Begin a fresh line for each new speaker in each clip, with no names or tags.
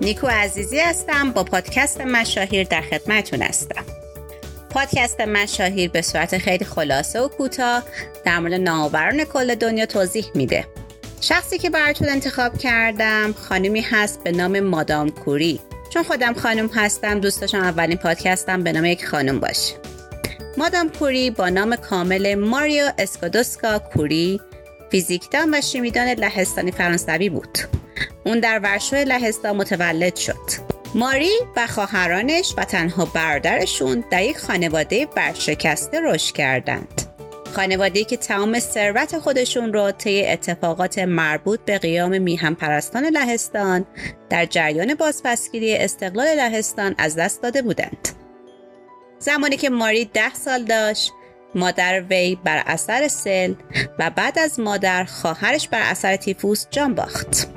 نیکو عزیزی هستم با پادکست مشاهیر در خدمتون هستم. پادکست مشاهیر به صورت خیلی خلاصه و کوتاه در مورد نوآوران کل دنیا توضیح میده. شخصی که براتون انتخاب کردم خانمی هست به نام مادام کوری. چون خودم خانم هستم دوست داشتم اولین پادکستم به نام یک خانم باشه. مادام کوری با نام کامل ماریو اسکودوسکا کوری فیزیکدان و شیمیدان لهستانی فرانسوی بود. اون در ورشو لهستان متولد شد ماری و خواهرانش و تنها برادرشون در یک خانواده برشکسته رشد کردند خانواده که تمام ثروت خودشون را طی اتفاقات مربوط به قیام میهم پرستان لهستان در جریان بازپسگیری استقلال لهستان از دست داده بودند. زمانی که ماری ده سال داشت مادر وی بر اثر سل و بعد از مادر خواهرش بر اثر تیفوس جان باخت.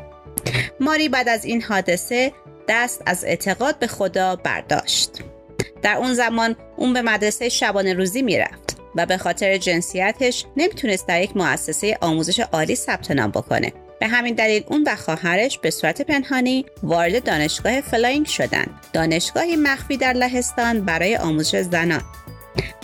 ماری بعد از این حادثه دست از اعتقاد به خدا برداشت. در اون زمان اون به مدرسه شبانه روزی می‌رفت و به خاطر جنسیتش نمی‌تونست در یک مؤسسه آموزش عالی ثبت نام بکنه. به همین دلیل اون و خواهرش به صورت پنهانی وارد دانشگاه Flying شدند. دانشگاهی مخفی در لهستان برای آموزش زنان.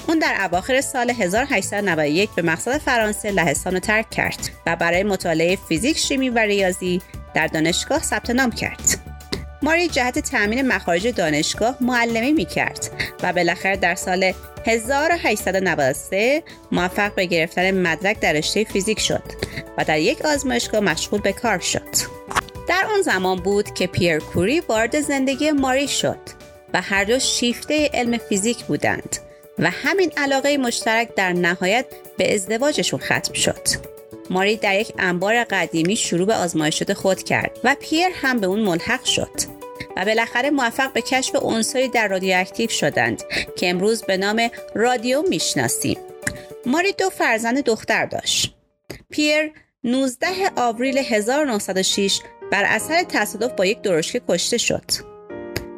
اون در اواخر سال 1891 به مقصد فرانسه لهستان رو ترک کرد و برای مطالعه فیزیک، شیمی و ریاضی در دانشگاه ثبت نام کرد. ماری جهت تأمین مخارج دانشگاه معلمی می کرد و بالاخره در سال 1893 موفق به گرفتن مدرک در رشته فیزیک شد و در یک آزمایشگاه مشغول به کار شد. در آن زمان بود که پیر کوری وارد زندگی ماری شد و هر دو شیفته علم فیزیک بودند و همین علاقه مشترک در نهایت به ازدواجشون ختم شد. ماری در یک انبار قدیمی شروع به آزمایشات خود کرد و پیر هم به اون ملحق شد و بالاخره موفق به کشف عنصری در رادیواکتیو شدند که امروز به نام رادیو می‌شناسیم. ماری دو فرزند دختر داشت. پیر 19 آوریل 1906 بر اثر تصادف با یک درشکه کشته شد.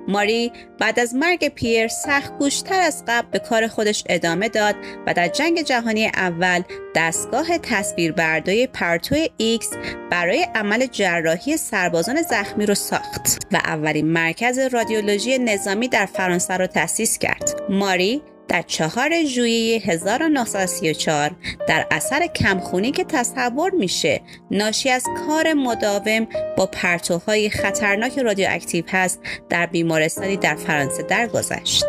ماری بعد از مرگ پیر سخت کوش‌تر از قبل به کار خودش ادامه داد و در جنگ جهانی اول دستگاه تصویربرداری پرتو ایکس برای عمل جراحی سربازان زخمی رو ساخت و اولین مرکز رادیولوژی نظامی در فرانسه را تأسیس کرد. ماری در چهار ژوئیه 1934 در اثر کمخونی که تصور میشه ناشی از کار مداوم با پرتوهای خطرناک رادیواکتیو هست در بیمارستانی در فرانسه درگذشت.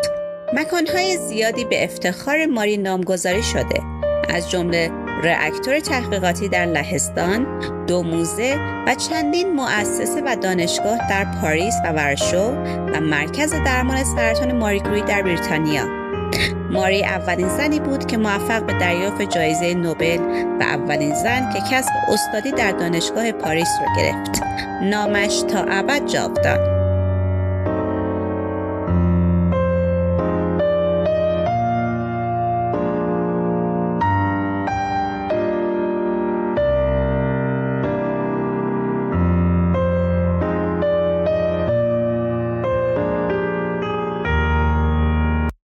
مکانهای زیادی به افتخار ماری نامگذاری شده از جمله رأکتور تحقیقاتی در لهستان، دو موزه و چندین مؤسسه و دانشگاه در پاریس و ورشو و مرکز درمان سرطان ماریکوری در بریتانیا ماری اولین زنی بود که موفق به دریافت جایزه نوبل و اولین زن که کسب استادی در دانشگاه پاریس را گرفت. نامش تا ابد جاودان